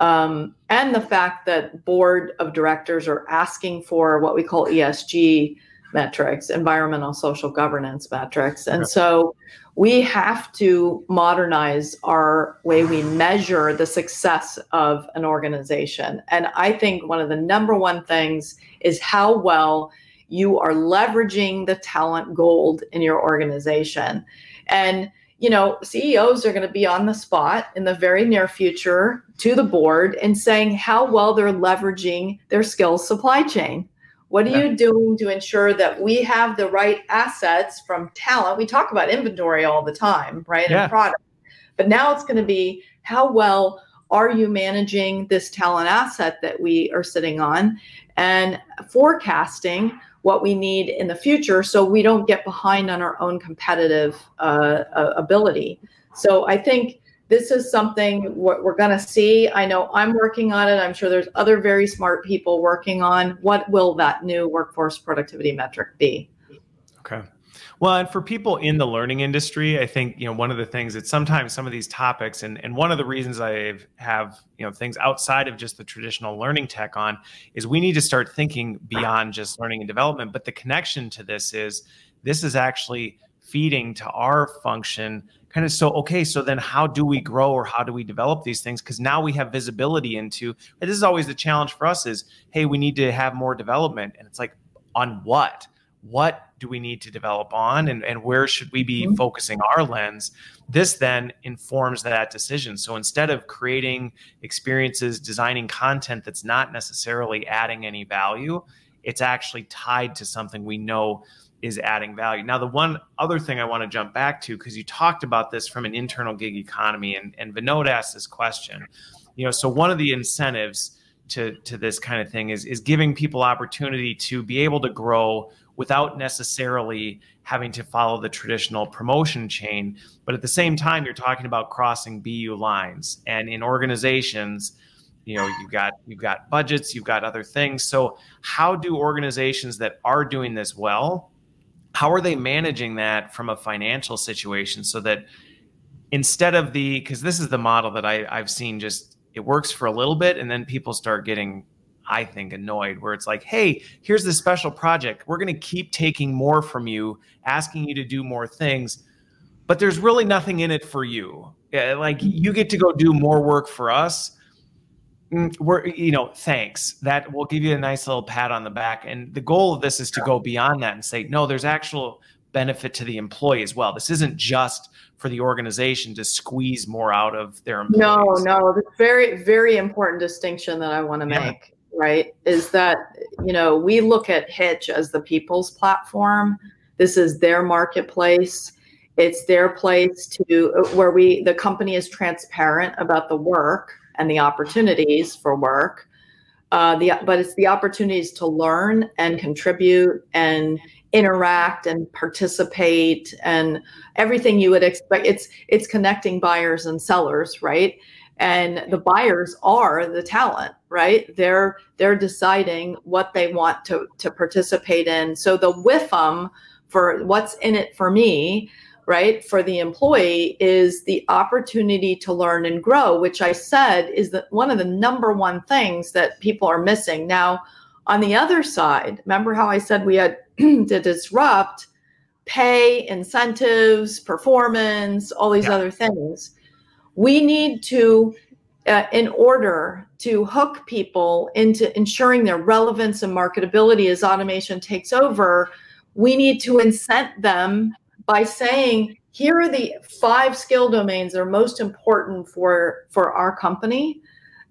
B: um, and the fact that board of directors are asking for what we call ESG metrics, environmental social governance metrics, and so we have to modernize our way we measure the success of an organization. And I think one of the number one things is how well you are leveraging the talent gold in your organization. And you know, CEOs are going to be on the spot in the very near future to the board and saying how well they're leveraging their skills supply chain. What are yeah. you doing to ensure that we have the right assets from talent? We talk about inventory all the time, right? Yeah. And product. But now it's going to be how well are you managing this talent asset that we are sitting on and forecasting what we need in the future so we don't get behind on our own competitive uh, ability. So I think this is something what we're going to see. I know I'm working on it. I'm sure there's other very smart people working on what will that new workforce productivity metric be.
A: Okay. Well, and for people in the learning industry, I think you know one of the things that sometimes some of these topics, and and one of the reasons I have you know things outside of just the traditional learning tech on is we need to start thinking beyond just learning and development. But the connection to this is this is actually feeding to our function kind of so okay so then how do we grow or how do we develop these things? Because now we have visibility into this is always the challenge for us is hey we need to have more development. And it's like on what? What do we need to develop on? And, and where should we be mm-hmm. focusing our lens? This then informs that decision. So instead of creating experiences designing content that's not necessarily adding any value it's actually tied to something we know is adding value. Now, the one other thing I want to jump back to, because you talked about this from an internal gig economy, and, and Vinod asked this question. You know, so one of the incentives to, to this kind of thing is, is giving people opportunity to be able to grow without necessarily having to follow the traditional promotion chain. But at the same time, you're talking about crossing BU lines. And in organizations, you know you've got you've got budgets you've got other things so how do organizations that are doing this well how are they managing that from a financial situation so that instead of the because this is the model that I, I've seen just it works for a little bit and then people start getting I think annoyed where it's like, hey, here's this special project. We're going to keep taking more from you, asking you to do more things, but there's really nothing in it for you. Like you get to go do more work for us, Mm, we're you know thanks. That will give you a nice little pat on the back. And the goal of this is to go beyond that and say no there's actual benefit to the employee as well. This isn't just for the organization to squeeze more out of their employees
B: no no the very very important distinction that i want to yeah. make right is that you know we look at hitch as the people's platform. This is their marketplace. It's their place to where we the company is transparent about the work and the opportunities for work. Uh, the, but it's the opportunities to learn and contribute and interact and participate and everything you would expect. It's it's connecting buyers and sellers, right? And the buyers are the talent, right? They're they're deciding what they want to to participate in. So the WIFM for what's in it for me right for the employee is the opportunity to learn and grow which i said is that one of the number one things that people are missing now on the other side remember how i said we had [CLEARS THROAT] to disrupt pay incentives performance all these yeah. other things we need to uh, in order to hook people into ensuring their relevance and marketability as automation takes over we need to incent them by saying here are the five skill domains that are most important for for our company.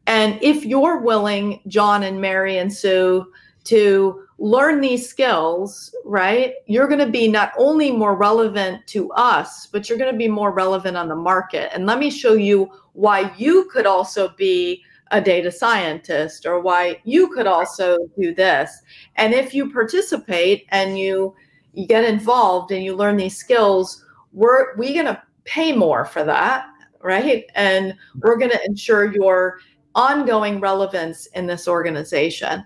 B: And if you're willing john and mary and sue to learn these skills right you're going to be not only more relevant to us but you're going to be more relevant on the market. And let me show you why you could also be a data scientist or why you could also do this. And if you participate and you you get involved and you learn these skills, we're we going to pay more for that, right? And we're going to ensure your ongoing relevance in this organization.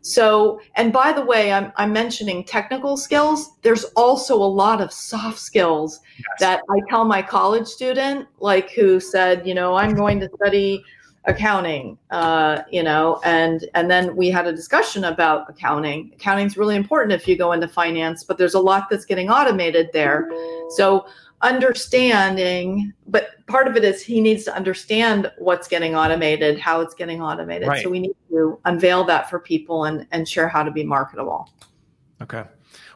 B: So, and by the way, I'm, I'm mentioning technical skills. There's also a lot of soft skills yes. that I tell my college student, like who said, you know, I'm going to study accounting, uh, you know, and and then we had a discussion about accounting. Accounting is really important if you go into finance, but there's a lot that's getting automated there. So understanding, but part of it is he needs to understand what's getting automated, how it's getting automated. Right. So we need to unveil that for people and and share how to be marketable.
A: Okay.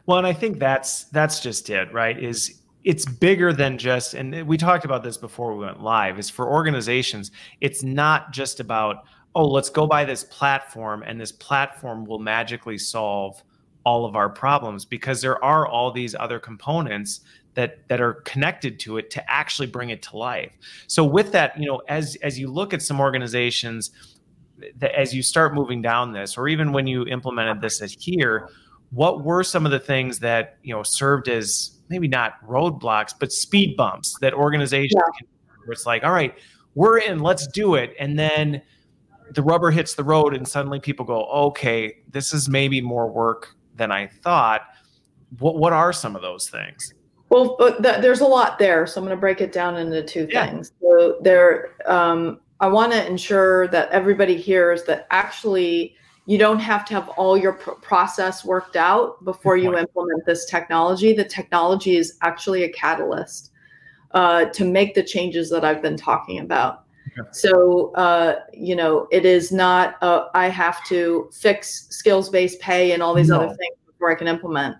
A: Well, and I think that's that's just it, right? Is it's bigger than just and we talked about this before we went live is for organizations it's not just about oh let's go buy this platform and this platform will magically solve all of our problems because there are all these other components that that are connected to it to actually bring it to life. So with that you know as as you look at some organizations that as you start moving down this or even when you implemented this as here what were some of the things that you know served as maybe not roadblocks, but speed bumps that organizations yeah. can, where it's like, all right, we're in, let's do it. And then the rubber hits the road and suddenly people go, okay, this is maybe more work than I thought. What, what are some of those things?
B: Well, but th- there's a lot there. So I'm going to break it down into two yeah. things. So there, um, I want to ensure that everybody hears that actually you don't have to have all your pr- process worked out before you implement this technology. The technology is actually a catalyst uh, to make the changes that I've been talking about. Okay. So, uh, you know, it is not, uh, I have to fix skills based pay and all these no. other things before I can implement.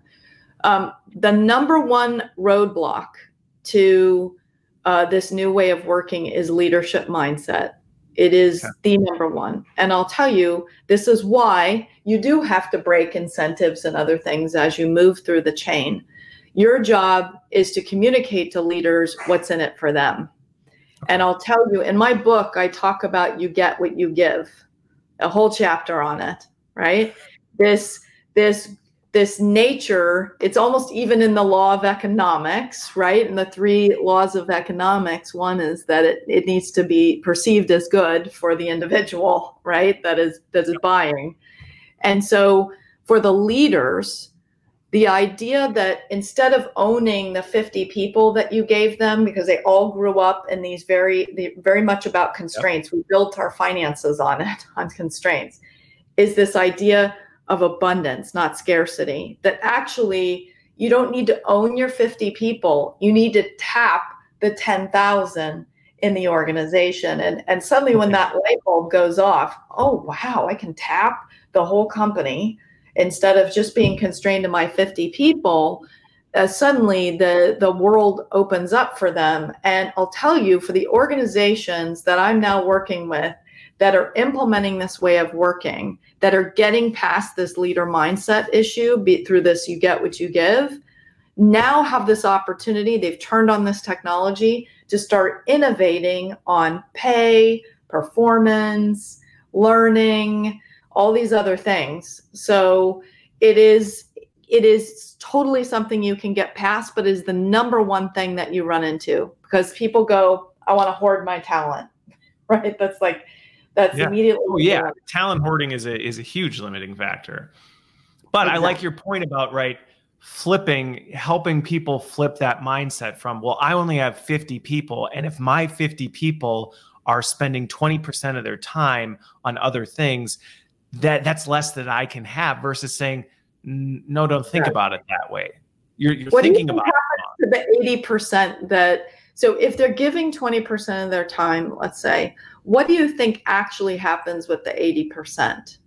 B: Um, the number one roadblock to uh, this new way of working is leadership mindset. It is the number one. And I'll tell you, this is why you do have to break incentives and other things as you move through the chain. Your job is to communicate to leaders what's in it for them. And I'll tell you, in my book, I talk about you get what you give, a whole chapter on it, right? This this this nature it's almost even in the law of economics right and the three laws of economics one is that it, it needs to be perceived as good for the individual right that is that is buying and so for the leaders the idea that instead of owning the 50 people that you gave them because they all grew up in these very very much about constraints yep. we built our finances on it [LAUGHS] on constraints is this idea of abundance, not scarcity. That actually you don't need to own your 50 people. You need to tap the 10,000 in the organization. And, and suddenly when that light bulb goes off, oh, wow, I can tap the whole company instead of just being constrained to my 50 people. Uh, suddenly the the world opens up for them and i'll tell you for the organizations that i'm now working with that are implementing this way of working, that are getting past this leader mindset issue be, through this you get what you give, now have this opportunity. They've turned on this technology to start innovating on pay, performance, learning, all these other things. So it is it is totally something you can get past, but is the number one thing that you run into because people go, I want to hoard my talent. [LAUGHS] Right. That's like that's
A: yeah.
B: immediately
A: oh, yeah. talent hoarding is a is a huge limiting factor. But exactly. i like your point about right flipping helping people flip that mindset from well i only have 50 people and if my 50 people are spending 20% of their time on other things that that's less that i can have versus saying no don't think about it that way. You're, you're thinking
B: you
A: about
B: the 80% that so if they're giving 20% of their time let's say what do you think actually happens with the 80%?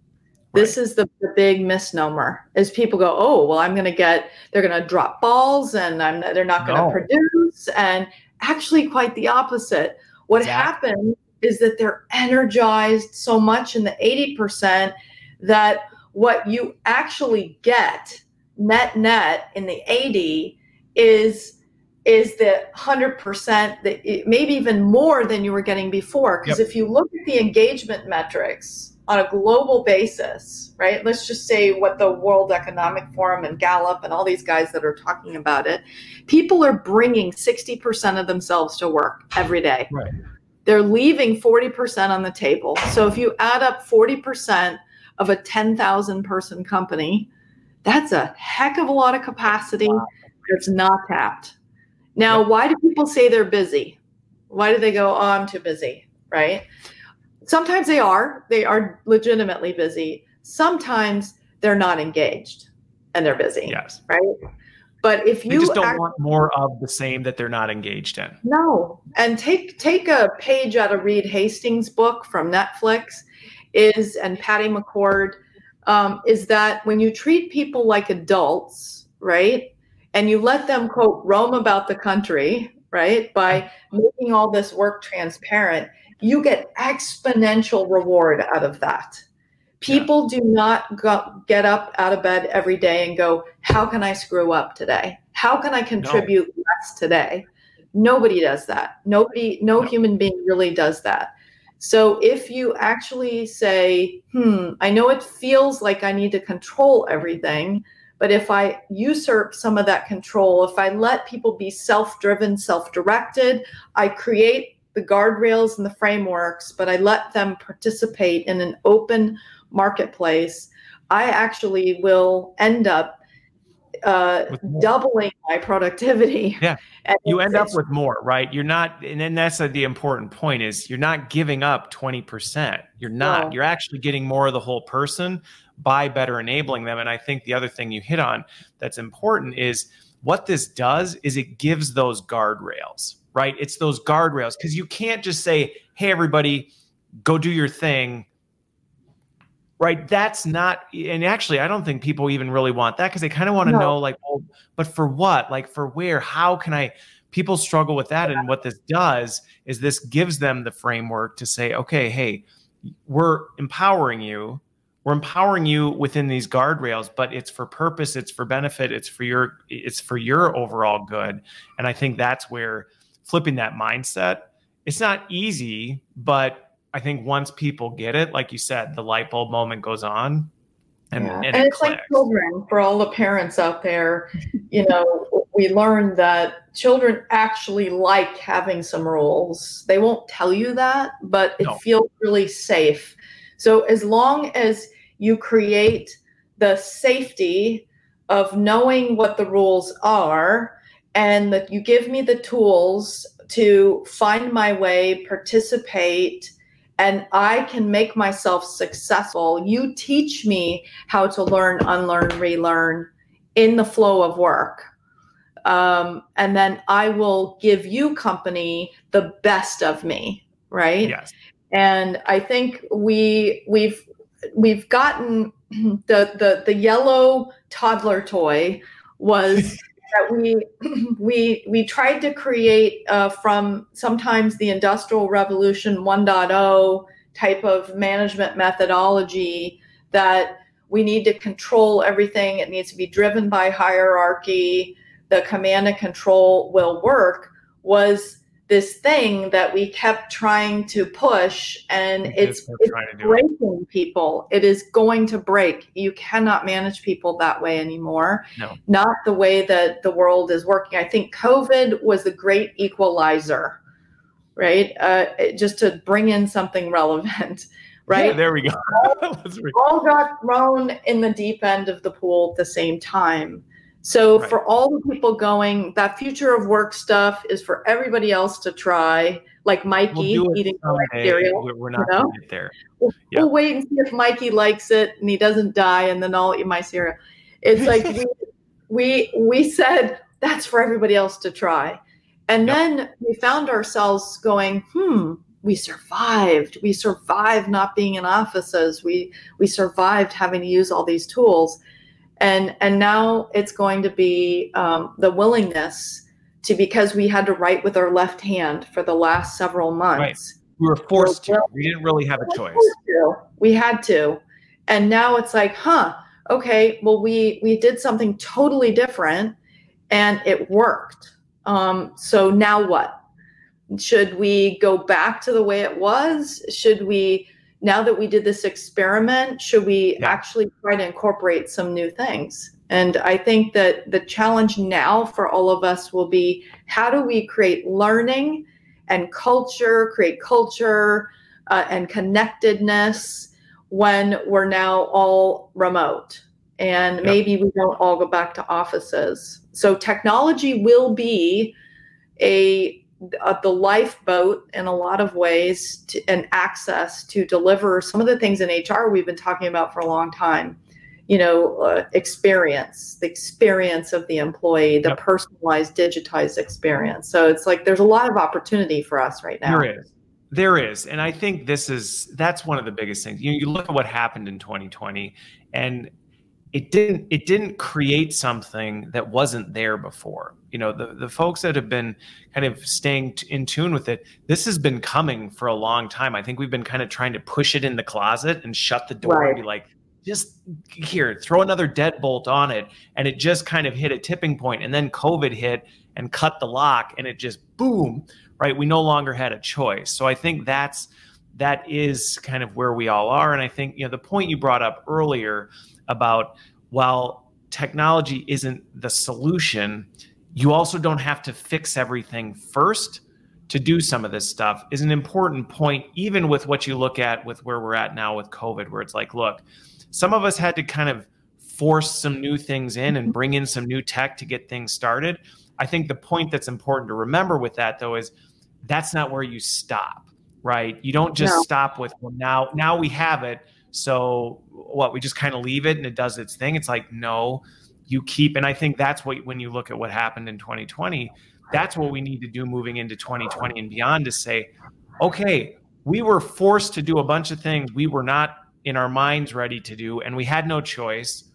B: This is the, the, big misnomer is people go, oh, well, I'm going to get, they're going to drop balls and I'm, they're not going to no. produce. And actually quite the opposite. What exactly. happens is that they're energized so much in the 80% that what you actually get net net in the 80 is is the 100% that it, maybe even more than you were getting before because yep. if you look at the engagement metrics on a global basis, right? Let's just say what the World Economic Forum and Gallup and all these guys that are talking about it, people are bringing 60% of themselves to work every day.
A: Right.
B: They're leaving 40% on the table. So if you add up 40% of a 10,000 person company, that's a heck of a lot of capacity wow. that's not tapped. Now, yep. why do people say they're busy? Why do they go, oh, I'm too busy? Right? Sometimes they are, they are legitimately busy. Sometimes they're not engaged and they're busy.
A: Yes.
B: Right. But if you
A: they just don't act- want more of the same that they're not engaged in.
B: No. And take take a page out of Reed Hastings' book from Netflix is and Patty McCord um, is that when you treat people like adults, right, and you let them quote roam about the country, right, by making all this work transparent, you get exponential reward out of that. People yeah. do not go, get up out of bed every day and go, How can I screw up today? How can I contribute no. less today? Nobody does that. Nobody, no, no human being really does that. So if you actually say, hmm, I know it feels like I need to control everything, but if I usurp some of that control, if I let people be self driven, self directed, I create the guardrails and the frameworks, but I let them participate in an open marketplace, I actually will end up uh, doubling my productivity. [LAUGHS]
A: Yeah, [LAUGHS] you end up with more, right? You're not, and then that's the important point is you're not giving up twenty percent. You're not. No. You're actually getting more of the whole person by better enabling them. And I think the other thing you hit on that's important is what this does is it gives those guardrails, right? It's those guardrails because you can't just say, "Hey, everybody, go do your thing." Right that's not and actually i don't think people even really want that because they kind of want to no. know like well but for what like for where how can i people struggle with that yeah. and what this does is this gives them the framework to say okay hey we're empowering you we're empowering you within these guardrails but it's for purpose it's for benefit it's for your it's for your overall good and i think that's where flipping that mindset it's not easy but I think once people get it, like you said, the light bulb moment goes on.
B: And, yeah. and, and it it's clicks. like children for all the parents out there. You know, we learned that children actually like having some rules. They won't tell you that, but it no. feels really safe. So as long as you create the safety of knowing what the rules are and that you give me the tools to find my way, participate, and I can make myself successful. You teach me how to learn, unlearn, relearn in the flow of work. Um, and then I will give you company the best of me, right?
A: Yes.
B: And I think we we've we've gotten [CLEARS THROAT] the the the yellow toddler toy was [LAUGHS] that we we we tried to create uh, from sometimes the industrial revolution 1.0 type of management methodology that we need to control everything. It needs to be driven by hierarchy. The command and control will work was this thing that we kept trying to push and it's, it's breaking it. people. It is going to break. You cannot manage people that way anymore.
A: No.
B: not the way that the world is working. I think covid was the great equalizer right? Uh, just to bring in something relevant [LAUGHS] right? Yeah,
A: there we go. [LAUGHS]
B: All, all got thrown in the deep end of the pool at the same time so right. for all the people going, that future of work stuff is for everybody else to try. Like Mikey we'll eating cereal.
A: We're not you know? there.
B: We'll, yeah. we'll, wait and see if Mikey likes it and he doesn't die, and then I'll eat my cereal. It's [LAUGHS] like we, we we said that's for everybody else to try, and yep. then we found ourselves going, hmm. We survived. We survived not being in offices. We we survived having to use all these tools and and now it's going to be um, the willingness to because we had to write with our left hand for the last several months. Right.
A: We were forced to. We didn't really have a choice.
B: We had to, and now it's like, huh? Okay, well, we we did something totally different, and it worked. Um, so now what? Should we go back to the way it was? Should we now that we did this experiment, should we yeah. actually try to incorporate some new things? And I think that the challenge now for all of us will be how do we create learning and culture, create culture uh, and connectedness when we're now all remote and yep. maybe we don't all go back to offices. So technology will be a uh, the lifeboat in a lot of ways to, and access to deliver some of the things in HR we've been talking about for a long time. You know, uh, experience, the experience of the employee, the yep. personalized, digitized experience. So it's like there's a lot of opportunity for us right now.
A: There is. There is. And I think this is, that's one of the biggest things. You, you look at what happened in 2020 and it didn't it didn't create something that wasn't there before. You know the, the folks that have been kind of staying t- in tune with it this has been coming for a long time. I think we've been kind of trying to push it in the closet and shut the door right. and be like just here throw another deadbolt on it. And it just kind of hit a tipping point and then covid hit and cut the lock and it just boom right? We no longer had a choice. So i think that's that is kind of where we all are. And i think you know the point you brought up earlier about while technology isn't the solution, you also don't have to fix everything first to do some of this stuff is an important point, even with what you look at with where we're at now with COVID, where it's like, look, some of us had to kind of force some new things in and bring in some new tech to get things started. I think the point that's important to remember with that though is that's not where you stop, right? You don't just no. stop with well now now we have it so what we just kind of leave it and it does its thing. It's like no, you keep and I think that's what when you look at what happened in 2020, that's what we need to do moving into 2020 and beyond to say, okay, we were forced to do a bunch of things we were not in our minds ready to do and we had no choice.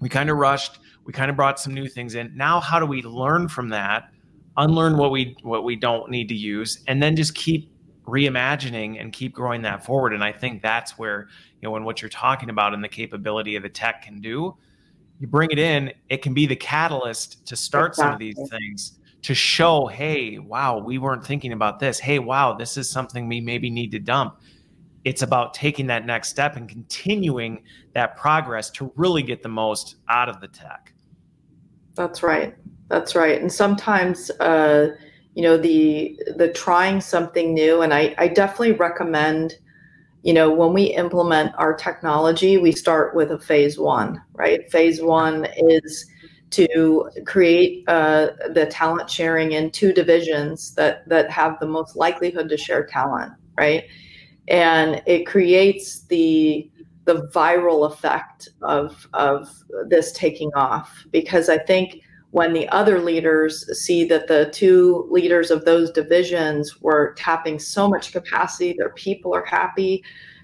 A: We kind of rushed, we kind of brought some new things in. Now how do we learn from that? unlearn what we what we don't need to use and then just keep reimagining and keep growing that forward. And I think that's where, you know, when what you're talking about and the capability of the tech can do, you bring it in, it can be the catalyst to start exactly. some of these things to show, hey, wow, we weren't thinking about this. Hey, wow, this is something we maybe need to dump. It's about taking that next step and continuing that progress to really get the most out of the tech.
B: That's right. That's right. And sometimes, uh, you know the the trying something new. And i i definitely recommend you know when we implement our technology we start with a phase one right? Phase one is to create uh, the talent sharing in two divisions that that have the most likelihood to share talent right? And it creates the the viral effect of of this taking off. Because i think when the other leaders see that the two leaders of those divisions were tapping so much capacity their people are happy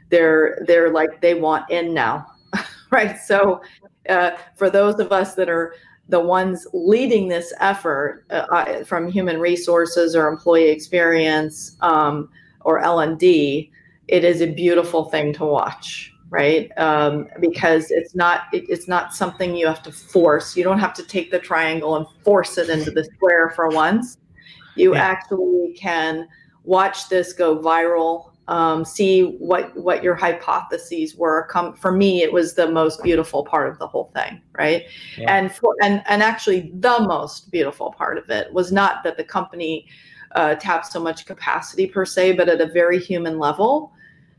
B: they're they're like they want in now [LAUGHS] right? So uh, for those of us that are the ones leading this effort uh, from human resources or employee experience um, or l&d it is a beautiful thing to watch right? Um, because it's not it, it's not something you have to force. You don't have to take the triangle and force it into the square for once. You yeah. actually can watch this go viral. Um, see what what your hypotheses were. Come for me, it was the most beautiful part of the whole thing, right? Yeah. And for and and actually, the most beautiful part of it was not that the company uh, tapped so much capacity per se, but at a very human level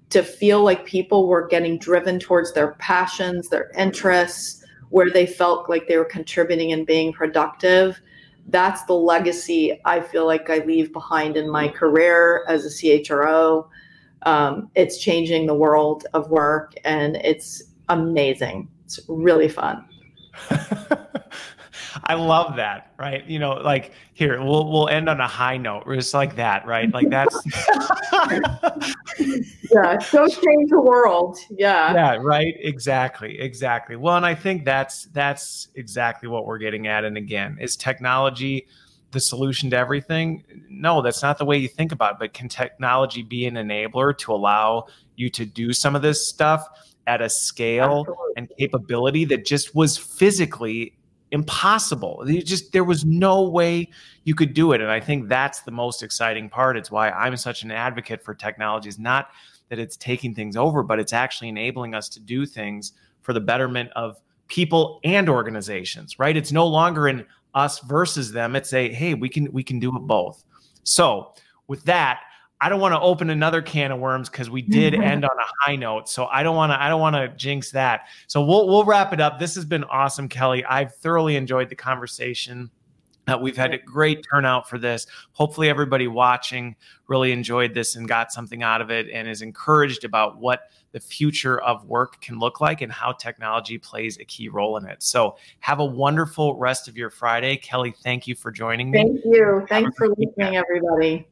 B: to feel like people were getting driven towards their passions, their interests, where they felt like they were contributing and being productive. That's the legacy I feel like I leave behind in my career as a CHRO. Um, it's changing the world of work and it's amazing. It's really fun. [LAUGHS]
A: I love that, right? You know, like here, we'll we'll end on a high note. It's like that, right? Like that's [LAUGHS] [LAUGHS]
B: Yeah, so change the world. Yeah.
A: Yeah, right. Exactly. Exactly. Well, and I think that's that's exactly what we're getting at. And again, is technology the solution to everything? No, that's not the way you think about it. But can technology be an enabler to allow you to do some of this stuff at a scale Absolutely. and capability that just was physically impossible. You just there was no way you could do it, and I think that's the most exciting part. It's why I'm such an advocate for technologies, not that it's taking things over, but it's actually enabling us to do things for the betterment of people and organizations, right? It's no longer in us versus them. It's a hey, we can we can do it both. So with that, I don't want to open another can of worms because we did [LAUGHS] end on a high note. So I don't want to I don't want to jinx that. So we'll we'll wrap it up. This has been awesome, Kelly. I've thoroughly enjoyed the conversation. Uh, we've had a great turnout for this. Hopefully, everybody watching really enjoyed this and got something out of it and is encouraged about what the future of work can look like and how technology plays a key role in it. So, have a wonderful rest of your Friday. Kelly, thank you for joining me.
B: Thank you. Thanks for listening, everybody.